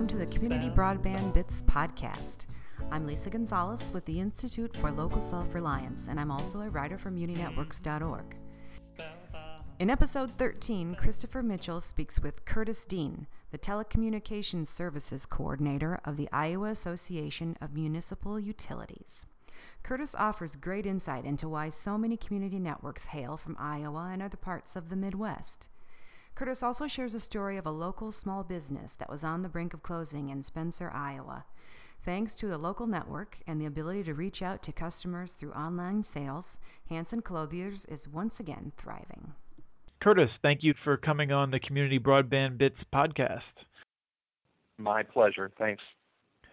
welcome to the Community Broadband Bits podcast. I'm Lisa Gonzalez with the Institute for Local Self Reliance, and I'm also a writer for MuniNetworks.org. In episode 13, Christopher Mitchell speaks with Curtis Dean, the Telecommunications Services Coordinator of the Iowa Association of Municipal Utilities. Curtis offers great insight into why so many community networks hail from Iowa and other parts of the Midwest. Curtis also shares a story of a local small business that was on the brink of closing in Spencer, Iowa. Thanks to a local network and the ability to reach out to customers through online sales, Hanson Clothiers is once again thriving. Curtis, thank you for coming on the Community Broadband Bits podcast. My pleasure. Thanks.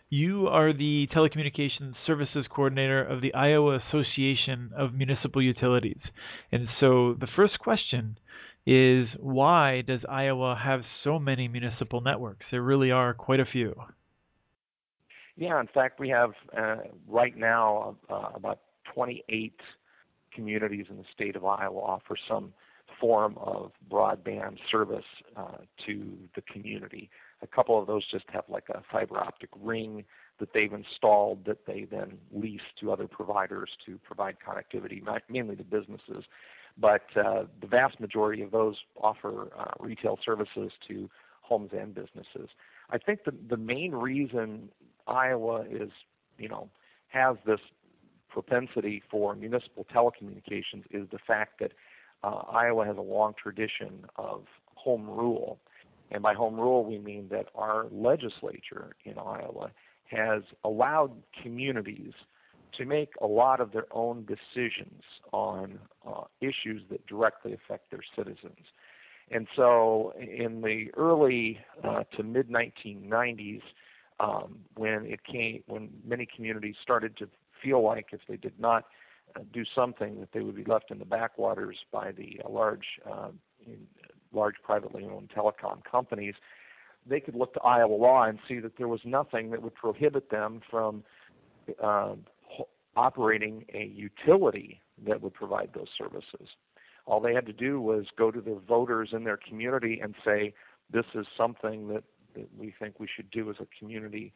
You are the Telecommunications Services Coordinator of the Iowa Association of Municipal Utilities. And so the first question is why does Iowa have so many municipal networks? There really are quite a few. Yeah, in fact, we have uh, right now uh, about 28 communities in the state of Iowa offer some form of broadband service uh, to the community. A couple of those just have like a fiber optic ring that they've installed that they then lease to other providers to provide connectivity, mainly to businesses but uh, the vast majority of those offer uh, retail services to homes and businesses. I think the the main reason Iowa is, you know, has this propensity for municipal telecommunications is the fact that uh, Iowa has a long tradition of home rule. And by home rule, we mean that our legislature in Iowa has allowed communities to make a lot of their own decisions on uh, issues that directly affect their citizens. And so, in the early uh, to mid 1990s, um, when it came, when many communities started to feel like if they did not uh, do something, that they would be left in the backwaters by the uh, large, uh, large privately owned telecom companies, they could look to Iowa law and see that there was nothing that would prohibit them from uh, operating a utility that would provide those services. All they had to do was go to their voters in their community and say, this is something that, that we think we should do as a community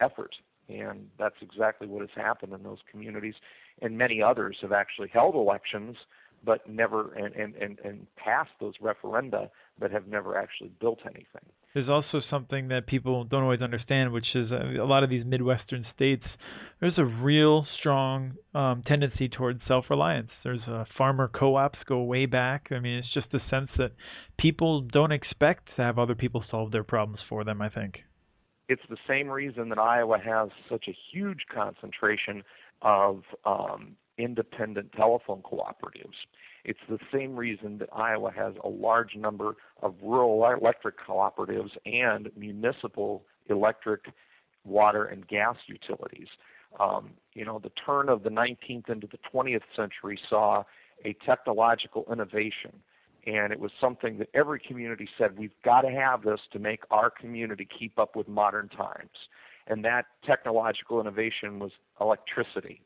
effort. And that's exactly what has happened in those communities. And many others have actually held elections but never and, and, and, and passed those referenda but have never actually built anything. There's also something that people don't always understand, which is uh, a lot of these Midwestern states, there's a real strong um, tendency towards self reliance. There's uh, farmer co ops go way back. I mean, it's just a sense that people don't expect to have other people solve their problems for them, I think. It's the same reason that Iowa has such a huge concentration of um, independent telephone cooperatives. It's the same reason that Iowa has a large number of rural electric cooperatives and municipal electric, water, and gas utilities. Um, you know, the turn of the 19th into the 20th century saw a technological innovation, and it was something that every community said, we've got to have this to make our community keep up with modern times. And that technological innovation was electricity.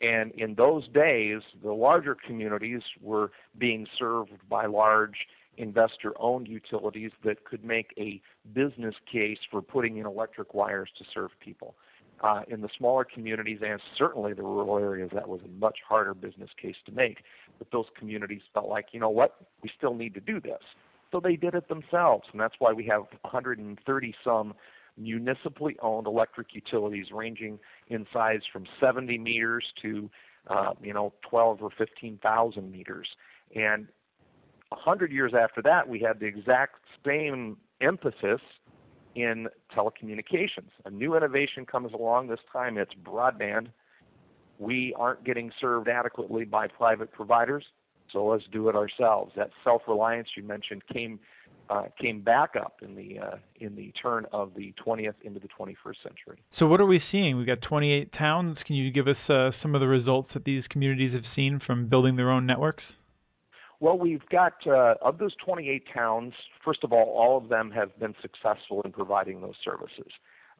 And in those days, the larger communities were being served by large investor owned utilities that could make a business case for putting in electric wires to serve people. Uh, in the smaller communities and certainly the rural areas, that was a much harder business case to make. But those communities felt like, you know what, we still need to do this. So they did it themselves, and that's why we have 130 some municipally owned electric utilities ranging in size from 70 meters to uh, you know 12 or 15,000 meters. And hundred years after that, we had the exact same emphasis in telecommunications. A new innovation comes along. This time, it's broadband. We aren't getting served adequately by private providers, so let's do it ourselves. That self-reliance you mentioned came uh, came back up in the uh, in the turn of the 20th into the 21st century. So what are we seeing? We've got 28 towns. Can you give us uh, some of the results that these communities have seen from building their own networks? Well, we've got uh, of those 28 towns. First of all, all of them have been successful in providing those services,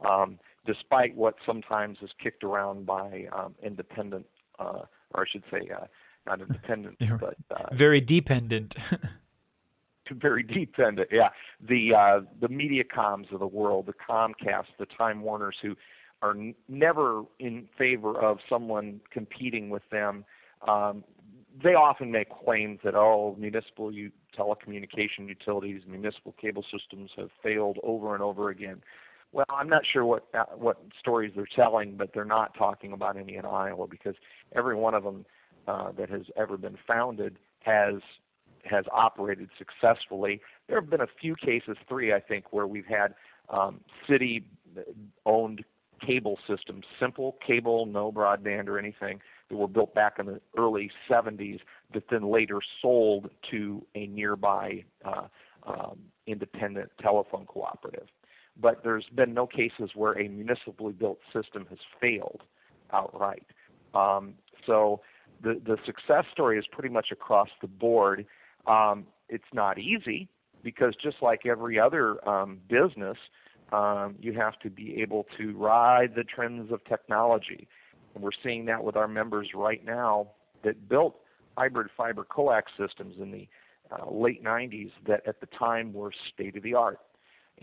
um, despite what sometimes is kicked around by um, independent, uh, or I should say, uh, not independent, but very dependent. very deep into yeah the uh, the MediaComs of the world, the Comcast, the Time Warners, who are n- never in favor of someone competing with them. Um, they often make claims that oh municipal u- telecommunication utilities, municipal cable systems have failed over and over again. Well, I'm not sure what uh, what stories they're telling, but they're not talking about any in Iowa because every one of them uh, that has ever been founded has has operated successfully. There have been a few cases, three I think, where we've had um, city-owned cable systems, simple cable, no broadband or anything, that were built back in the early 70s, that then later sold to a nearby uh, um, independent telephone cooperative but there's been no cases where a municipally built system has failed outright. Um, so the the success story is pretty much across the board. Um, it's not easy because just like every other um, business, um, you have to be able to ride the trends of technology, and we're seeing that with our members right now that built hybrid fiber coax systems in the uh, late 90s that at the time were state of the art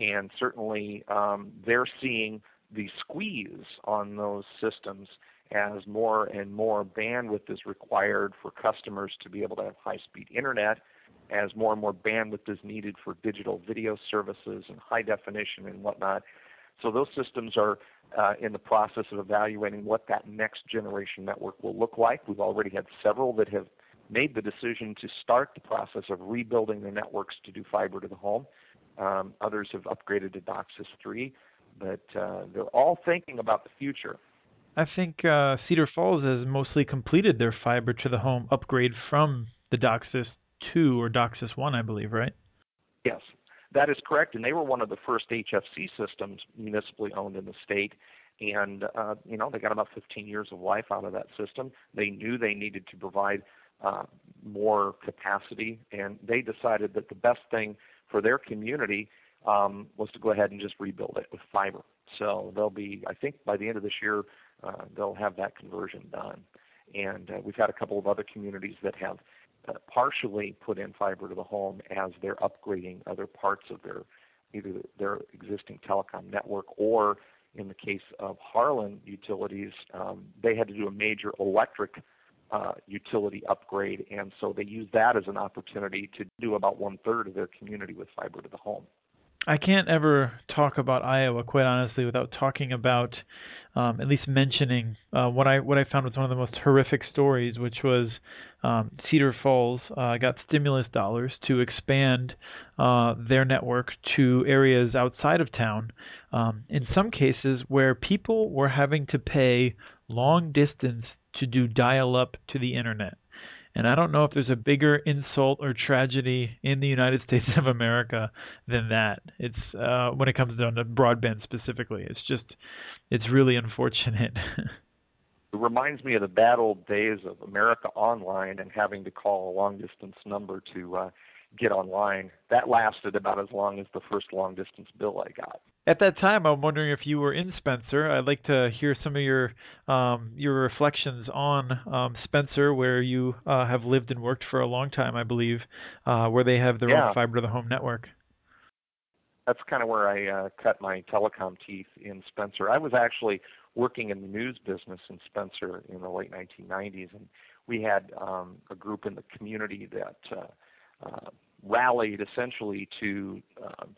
and certainly um, they're seeing the squeeze on those systems as more and more bandwidth is required for customers to be able to have high speed internet, as more and more bandwidth is needed for digital video services and high definition and whatnot. So those systems are uh, in the process of evaluating what that next generation network will look like. We've already had several that have made the decision to start the process of rebuilding their networks to do fiber to the home. Um, others have upgraded to DOCSIS 3, but uh, they're all thinking about the future. I think uh, Cedar Falls has mostly completed their fiber to the home upgrade from the DOCSIS 2 or DOCSIS 1, I believe, right? Yes, that is correct. And they were one of the first HFC systems municipally owned in the state. And, uh, you know, they got about 15 years of life out of that system. They knew they needed to provide uh, more capacity, and they decided that the best thing for their community um, was to go ahead and just rebuild it with fiber. So they'll be, I think, by the end of this year, uh, they'll have that conversion done. And uh, we've had a couple of other communities that have uh, partially put in fiber to the home as they're upgrading other parts of their either their existing telecom network or in the case of Harlan Utilities, um, they had to do a major electric uh, utility upgrade, and so they use that as an opportunity to do about one third of their community with fiber to the home. I can't ever talk about Iowa, quite honestly, without talking about, um, at least mentioning uh, what I what I found was one of the most horrific stories, which was um, Cedar Falls uh, got stimulus dollars to expand uh, their network to areas outside of town. Um, in some cases, where people were having to pay long distance to do dial up to the internet. And I don't know if there's a bigger insult or tragedy in the United States of America than that. It's uh, when it comes down to broadband specifically. It's just, it's really unfortunate. it reminds me of the bad old days of America Online and having to call a long distance number to uh, get online. That lasted about as long as the first long distance bill I got. At that time, I'm wondering if you were in Spencer. I'd like to hear some of your um, your reflections on um, Spencer, where you uh, have lived and worked for a long time, I believe, uh, where they have their yeah. own fiber to the home network. That's kind of where I uh, cut my telecom teeth in Spencer. I was actually working in the news business in Spencer in the late 1990s, and we had um, a group in the community that uh, uh, rallied essentially to um,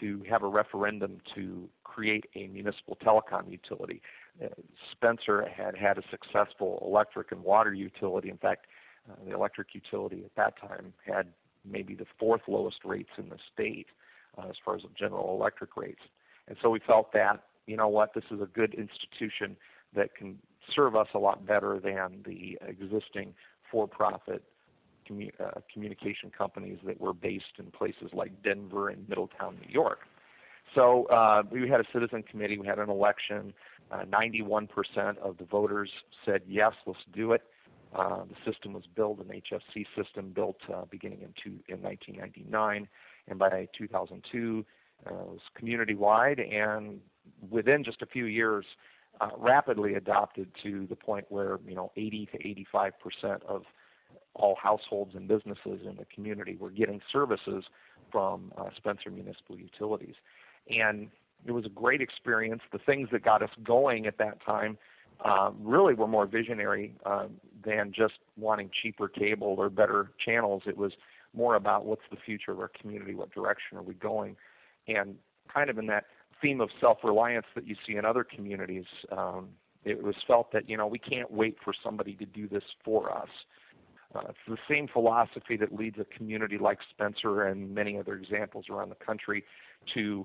to have a referendum to create a municipal telecom utility. Uh, Spencer had had a successful electric and water utility. In fact, uh, the electric utility at that time had maybe the fourth lowest rates in the state uh, as far as general electric rates. And so we felt that, you know what, this is a good institution that can serve us a lot better than the existing for profit commu- uh, communication companies that were based in places like Denver and Middletown, New York. So uh, we had a citizen committee. We had an election. Uh, 91% of the voters said yes, let's do it. Uh, the system was built, an HFC system built uh, beginning in 1999, and by 2002 uh, it was community-wide, and within just a few years, uh, rapidly adopted to the point where you know 80 to 85 percent of all households and businesses in the community were getting services from uh, Spencer Municipal Utilities. And it was a great experience. The things that got us going at that time uh, really were more visionary uh, than just wanting cheaper cable or better channels. It was more about what's the future of our community, what direction are we going, and kind of in that theme of self-reliance that you see in other communities. Um, it was felt that you know we can't wait for somebody to do this for us. Uh, it's the same philosophy that leads a community like Spencer and many other examples around the country to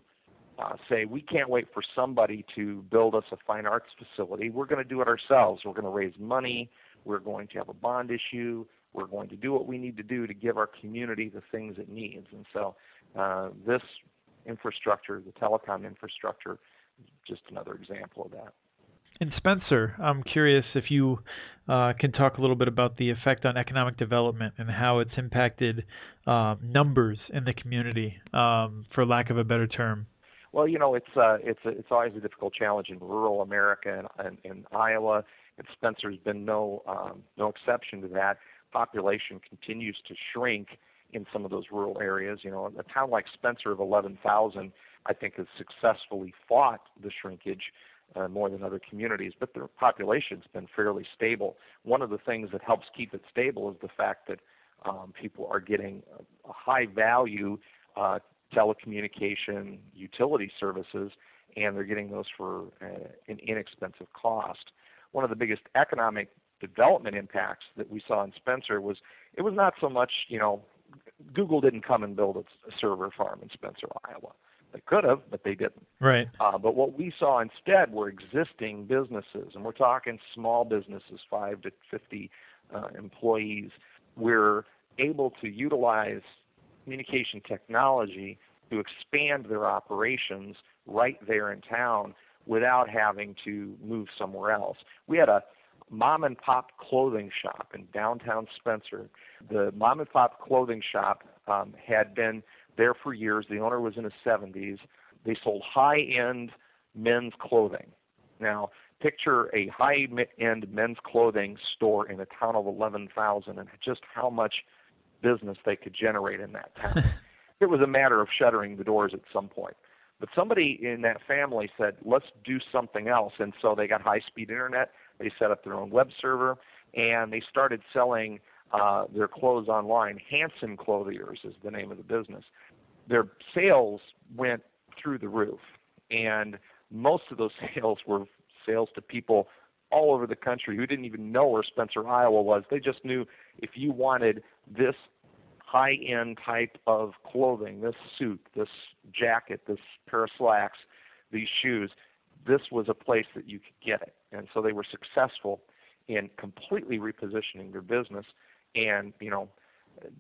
uh, say we can't wait for somebody to build us a fine arts facility. We're going to do it ourselves. We're going to raise money. We're going to have a bond issue. We're going to do what we need to do to give our community the things it needs. And so uh, this infrastructure, the telecom infrastructure, just another example of that. And Spencer, I'm curious if you uh, can talk a little bit about the effect on economic development and how it's impacted uh, numbers in the community, um, for lack of a better term. Well, you know, it's uh, it's a, it's always a difficult challenge in rural America and, in Iowa, and Spencer's been no um, no exception to that. Population continues to shrink in some of those rural areas. You know, a town like Spencer of 11,000, I think, has successfully fought the shrinkage uh, more than other communities, but the population's been fairly stable. One of the things that helps keep it stable is the fact that um, people are getting a high value uh, telecommunication utility services, and they're getting those for uh, an inexpensive cost. One of the biggest economic development impacts that we saw in Spencer was it was not so much, you know, Google didn't come and build a server farm in Spencer, Iowa. They could have, but they didn't. Right. Uh, but what we saw instead were existing businesses, and we're talking small businesses, five to 50 uh, employees. We're able to utilize communication technology to expand their operations right there in town without having to move somewhere else. We had a mom and pop clothing shop in downtown Spencer. The mom and pop clothing shop um, had been there for years. The owner was in his 70s. They sold high end men's clothing. Now, picture a high end men's clothing store in a town of 11,000 and just how much business they could generate in that town. it was a matter of shuttering the doors at some point. But somebody in that family said, let's do something else. And so they got high speed internet. They set up their own web server and they started selling uh, their clothes online. Hanson Clothiers is the name of the business. Their sales went through the roof. And most of those sales were sales to people all over the country who didn't even know where Spencer, Iowa was. They just knew if you wanted this high end type of clothing, this suit, this jacket, this pair of slacks, these shoes, this was a place that you could get it. And so they were successful in completely repositioning their business and, you know,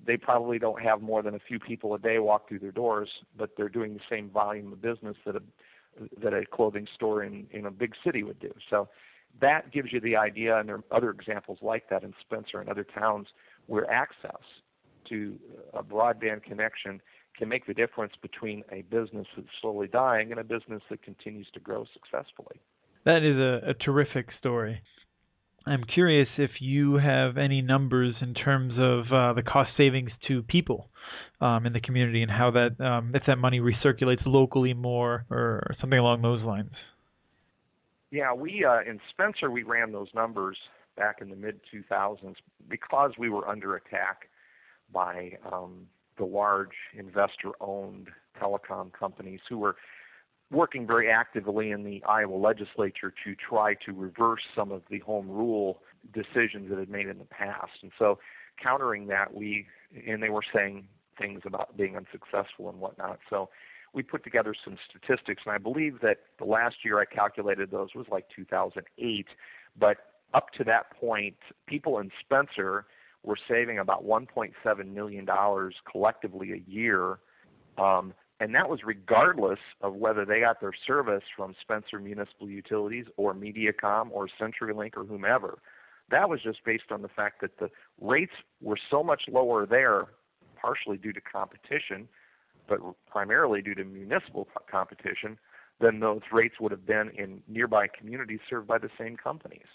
they probably don't have more than a few people a day walk through their doors, but they're doing the same volume of business that a that a clothing store in in a big city would do. So that gives you the idea, and there are other examples like that in Spencer and other towns where access to a broadband connection can make the difference between a business that's slowly dying and a business that continues to grow successfully. That is a, a terrific story. I'm curious if you have any numbers in terms of uh, the cost savings to people um, in the community and how that um, if that money recirculates locally more or something along those lines. Yeah, we uh, in Spencer we ran those numbers back in the mid 2000s because we were under attack by um, the large investor-owned telecom companies who were working very actively in the Iowa legislature to try to reverse some of the home rule decisions that had made in the past. And so, countering that, we and they were saying things about being unsuccessful and whatnot. So, we put together some statistics, and I believe that the last year I calculated those was like 2008. But up to that point, people in Spencer were saving about 1.7 million dollars collectively a year um, and that was regardless of whether they got their service from Spencer Municipal Utilities or MediaCom or CenturyLink or whomever. That was just based on the fact that the rates were so much lower there, partially due to competition, but primarily due to municipal competition, than those rates would have been in nearby communities served by the same companies.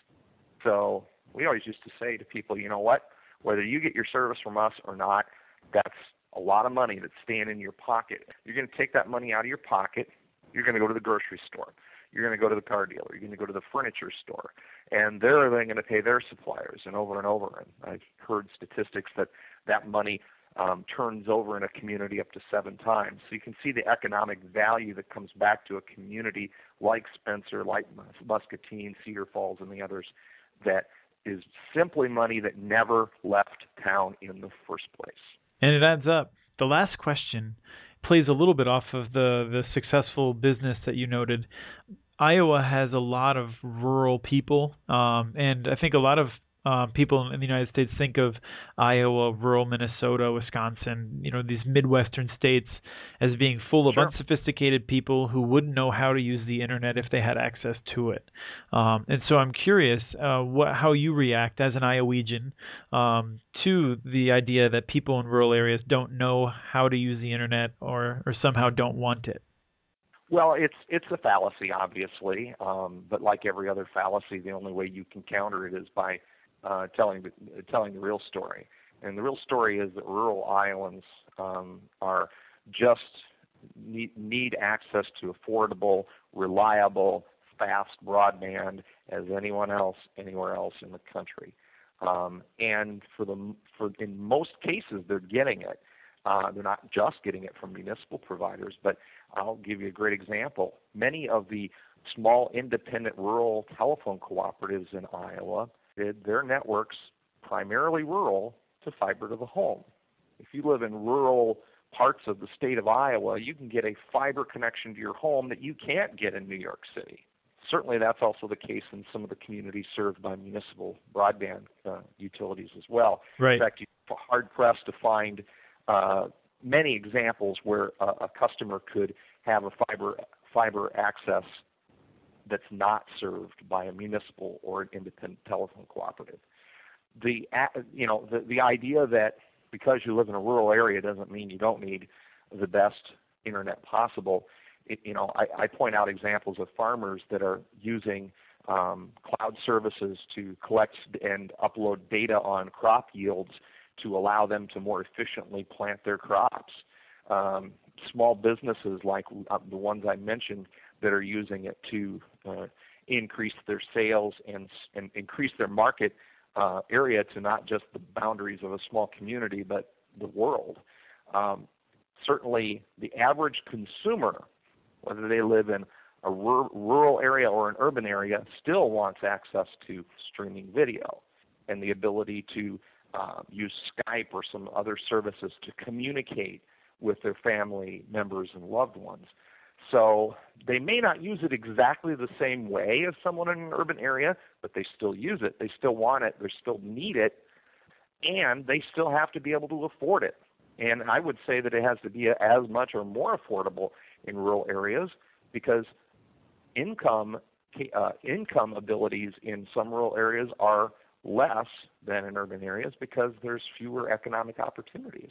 So we always used to say to people, you know what? Whether you get your service from us or not, that's a lot of money that's staying in your pocket. You're going to take that money out of your pocket. You're going to go to the grocery store. You're going to go to the car dealer. You're going to go to the furniture store. And they're then going to pay their suppliers and over and over. And I've heard statistics that that money um, turns over in a community up to seven times. So you can see the economic value that comes back to a community like Spencer, like Muscatine, Cedar Falls, and the others that is simply money that never left town in the first place. And it adds up. The last question plays a little bit off of the the successful business that you noted. Iowa has a lot of rural people, um, and I think a lot of uh, people in the United States think of Iowa, rural Minnesota, Wisconsin, you know, these Midwestern states as being full of sure. unsophisticated people who wouldn't know how to use the internet if they had access to it. Um, and so I'm curious uh, what, how you react as an Iowegian um, to the idea that people in rural areas don't know how to use the internet or, or somehow don't want it. Well, it's it's a fallacy, obviously, um, but like every other fallacy, the only way you can counter it is by uh, telling the, telling the real story. And the real story is that rural Iowans um, are just need, need access to affordable, reliable, fast broadband as anyone else anywhere else in the country. Um, and for the for in most cases they're getting it. Uh, they're not just getting it from municipal providers, but I'll give you a great example. Many of the small independent rural telephone cooperatives in Iowa their networks, primarily rural, to fiber to the home. If you live in rural parts of the state of Iowa, you can get a fiber connection to your home that you can't get in New York City. Certainly, that's also the case in some of the communities served by municipal broadband uh, utilities as well. Right. In fact, you're hard pressed to find uh, many examples where a, a customer could have a fiber fiber access that's not served by a municipal or an independent telephone cooperative. The you know the the idea that because you live in a rural area doesn't mean you don't need the best internet possible. It, you know, I, I point out examples of farmers that are using um, cloud services to collect and upload data on crop yields to allow them to more efficiently plant their crops. Um, small businesses like uh, the ones I mentioned that are using it to uh, increase their sales and, and increase their market uh, area to not just the boundaries of a small community, but the world. Um, certainly, the average consumer, whether they live in a rural area or an urban area, still wants access to streaming video and the ability to uh, use Skype or some other services to communicate with their family members and loved ones. So they may not use it exactly the same way as someone in an urban area, but they still use it. They still want it. They still need it. And they still have to be able to afford it. And I would say that it has to be as much or more affordable in rural areas because income uh, income abilities in some rural areas are less than in urban areas because there's fewer economic opportunities.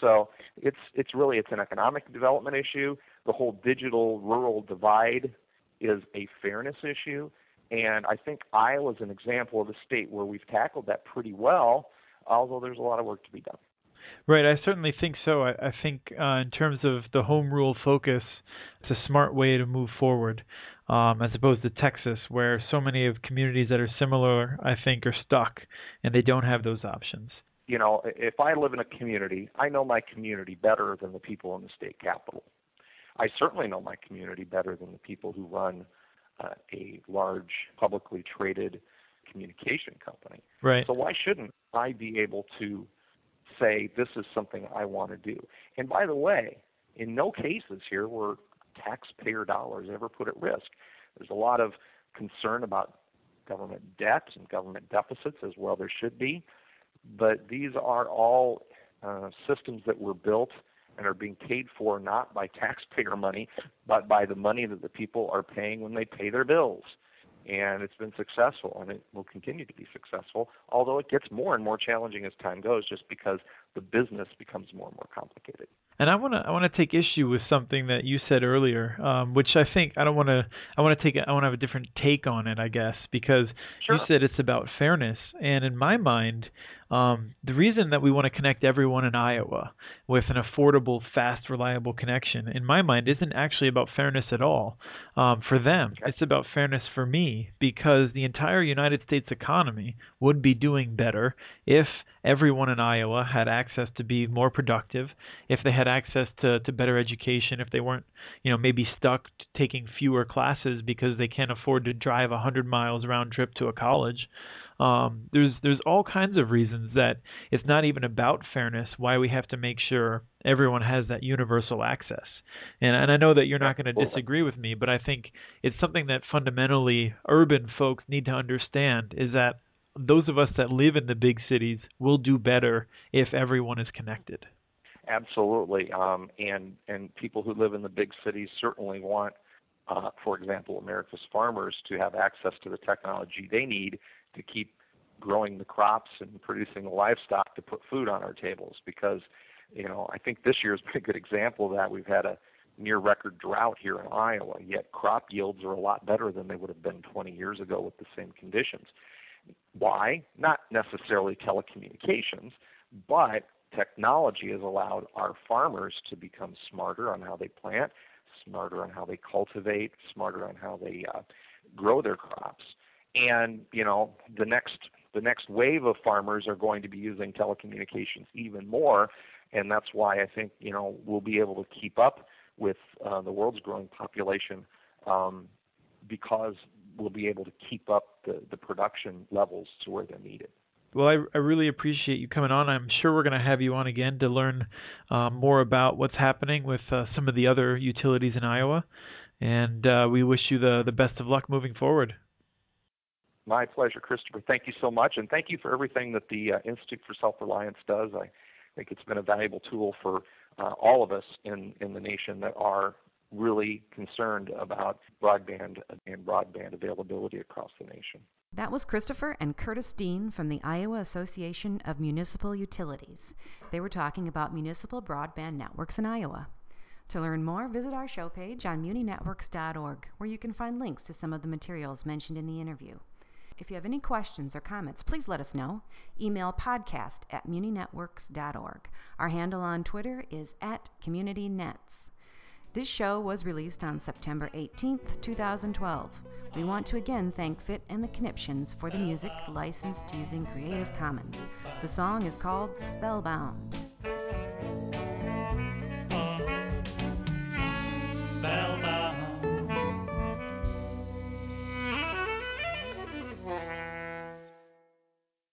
So it's it's really it's an economic development issue. The whole digital rural divide is a fairness issue, and I think Iowa is an example of a state where we've tackled that pretty well, although there's a lot of work to be done. Right, I certainly think so. I, I think uh, in terms of the home rule focus, it's a smart way to move forward, um, as opposed to Texas, where so many of communities that are similar, I think, are stuck and they don't have those options you know, if I live in a community, I know my community better than the people in the state capital. I certainly know my community better than the people who run uh, a large publicly traded communication company. Right. So why shouldn't I be able to say this is something I want to do? And by the way, in no cases here were taxpayer dollars ever put at risk. There's a lot of concern about government debt and government deficits as well there should be but these are all uh, systems that were built and are being paid for not by taxpayer money, but by the money that the people are paying when they pay their bills. And it's been successful, and it will continue to be successful, although it gets more and more challenging as time goes, just because the business becomes more and more complicated. And I want to I want to take issue with something that you said earlier, um, which I think I don't want to I want to take I want to have a different take on it, I guess, because sure. you said it's about fairness, and in my mind, Um, the reason that we want to connect everyone in Iowa with an affordable, fast, reliable connection, in my mind, isn't actually about fairness at all. Um, for them, it's about fairness for me because the entire United States economy would be doing better if everyone in Iowa had access to be more productive, if they had access to, to better education, if they weren't, you know, maybe stuck taking fewer classes because they can't afford to drive a hundred miles round trip to a college. Um, there's there's all kinds of reasons that it's not even about fairness. Why we have to make sure everyone has that universal access. And and I know that you're not going to disagree with me, but I think it's something that fundamentally urban folks need to understand is that those of us that live in the big cities will do better if everyone is connected. Absolutely, um, and and people who live in the big cities certainly want, uh, for example, America's farmers to have access to the technology they need to keep growing the crops and producing the livestock to put food on our tables. Because, you know, I think this year has been a good example of that. We've had a near record drought here in Iowa, yet crop yields are a lot better than they would have been 20 years ago with the same conditions. Why? Not necessarily telecommunications, but technology has allowed our farmers to become smarter on how they plant, smarter on how they cultivate, smarter on how they uh, grow their crops. And you know, the next the next wave of farmers are going to be using telecommunications even more, and that's why I think you know we'll be able to keep up with uh, the world's growing population um, because we'll be able to keep up the, the production levels to where they're needed. Well, I, I really appreciate you coming on. I'm sure we're going to have you on again to learn um, more about what's happening with uh, some of the other utilities in Iowa. And uh, we wish you the, the best of luck moving forward. My pleasure, Christopher. Thank you so much. And thank you for everything that the uh, Institute for Self Reliance does. I think it's been a valuable tool for uh, all of us in, in the nation that are really concerned about broadband and broadband availability across the nation. That was Christopher and Curtis Dean from the Iowa Association of Municipal Utilities. They were talking about municipal broadband networks in Iowa. To learn more, visit our show page on muninetworks.org, where you can find links to some of the materials mentioned in the interview. If you have any questions or comments, please let us know. Email podcast at muninetworks.org. Our handle on Twitter is at CommunityNets. This show was released on September 18th, 2012. We want to again thank Fit and the Conniptions for the music licensed using Creative Commons. The song is called Spellbound.